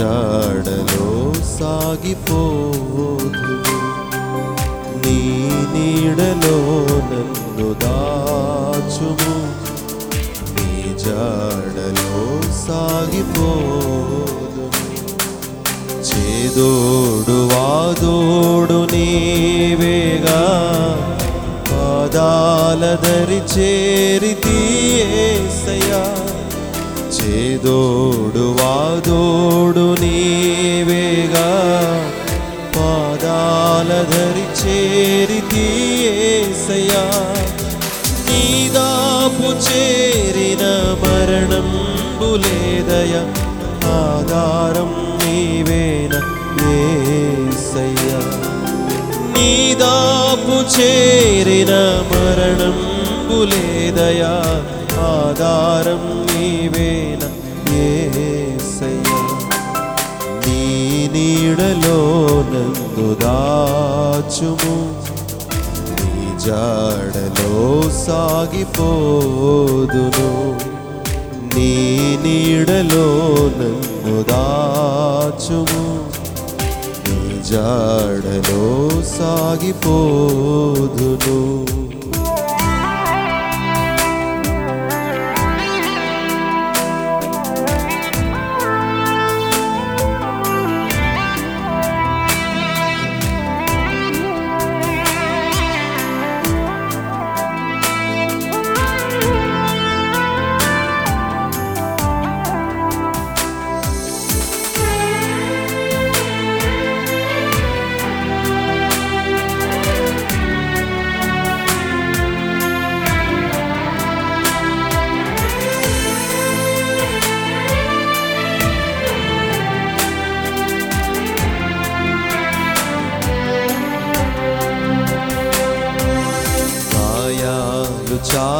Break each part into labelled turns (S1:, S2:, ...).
S1: జాడలో సాగిపోదు. నీ నీడలో నన్ను దాచుము. నీ జాడలో సాగిపోదు. చేదోడు వాదోడు నీవేగా. పాదాల దరి చేరితి ఏసయ్యా చేదోడు వాదోడు పాదాల ధరి చేరితి ఏసయ్యా నీదాపు చేరిన మరణం బులేదయ ఆధారం నీవేన ఏసయ్యా నీదాపు చేరిన మరణం బులేదయా ఆధారం నీవేన ఏసయ్యా నీ నీడలో నందు దాచుము నీ జాడలో సాగిపోదును నీ నీడలో నన్ను దాచుము నీ జాడలో సాగిపోదును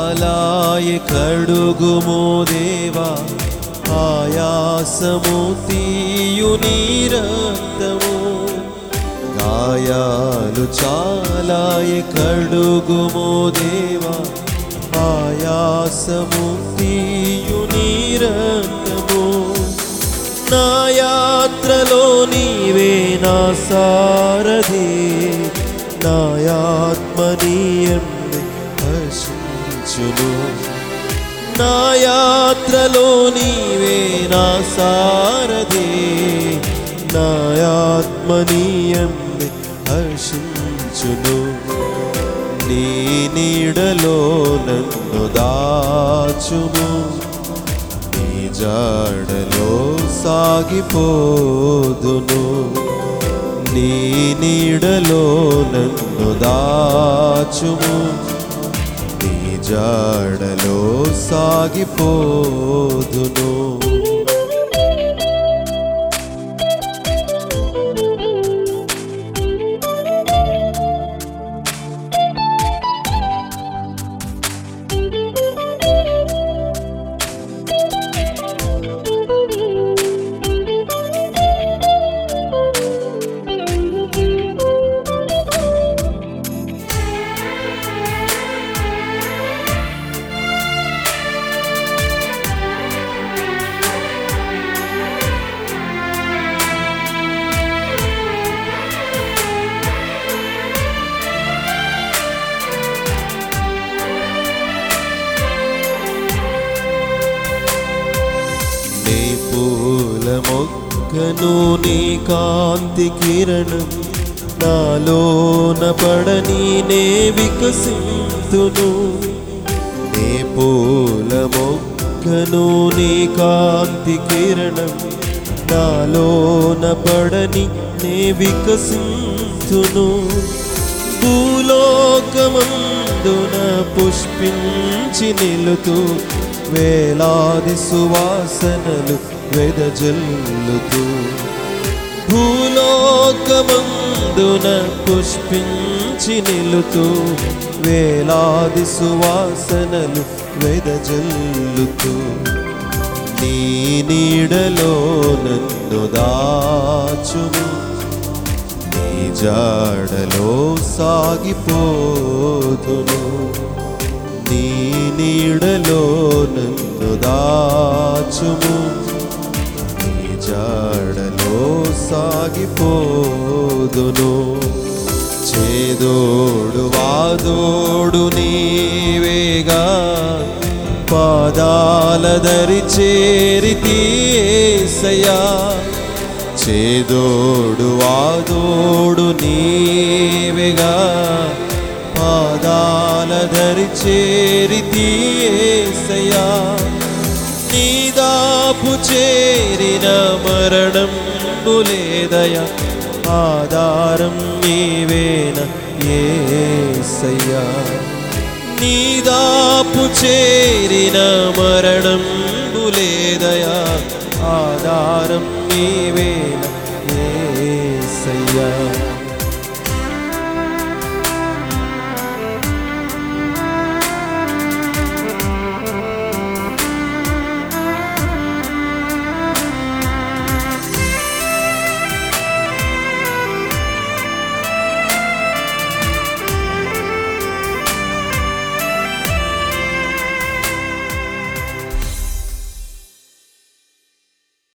S1: చాలాయి కడుగుమో దేవా ఆయాసము తీయు నీరక్తము గాయాలు చాలాయి కడుగుమో దేవా ఆయాసము తీయు నీరక్తము నా యాత్రలో నీవే నా సారథి నా ఆత్మనీయంది హర్షించును నా యాత్రలో నీవే నా సారథి. నా ఆత్మనీయంది హర్షించును. నీ నీడలో నన్ను దాచుము. నీ జాడలో సాగిపోదును. నీ నీడలో నన్ను దాచుము. జాడలో సాగిపోదును మొగ్గను నీ కాంతి కిరణం. నాలోన పడని నే వికసింతును. నే పూల మొక్కను నీ కాంతి కిరణం. నాలోన పడని నే వికసింతును. భూలోకమందున పుష్పించి నిలుతూ వేలాది సువాసనలు వెదజల్లుతూ భూలోకమందున పుష్పించి నిలుతూ వేలాది సువాసనలు వెదజల్లుతూ నీ నీడలో నన్ను దాచుము. నీ జాడలో సాగిపోతును. నీ నీడలో నన్ను దాచు సాగిపోదును చేదోడు వాదోడు నీవేగా. పాదాల దరి చేరితి ఏసయ్యా చేదోడు వాదోడు నీవేగా. పాదాల దరి చేరితి ఏసయ్యా నీదాపు చేరిన మరణం లేదయ ఆధారం నీవేన ఏసయ్యా. నీదాపు చేరిన మరణం లేదయా ఆధారం నీవేన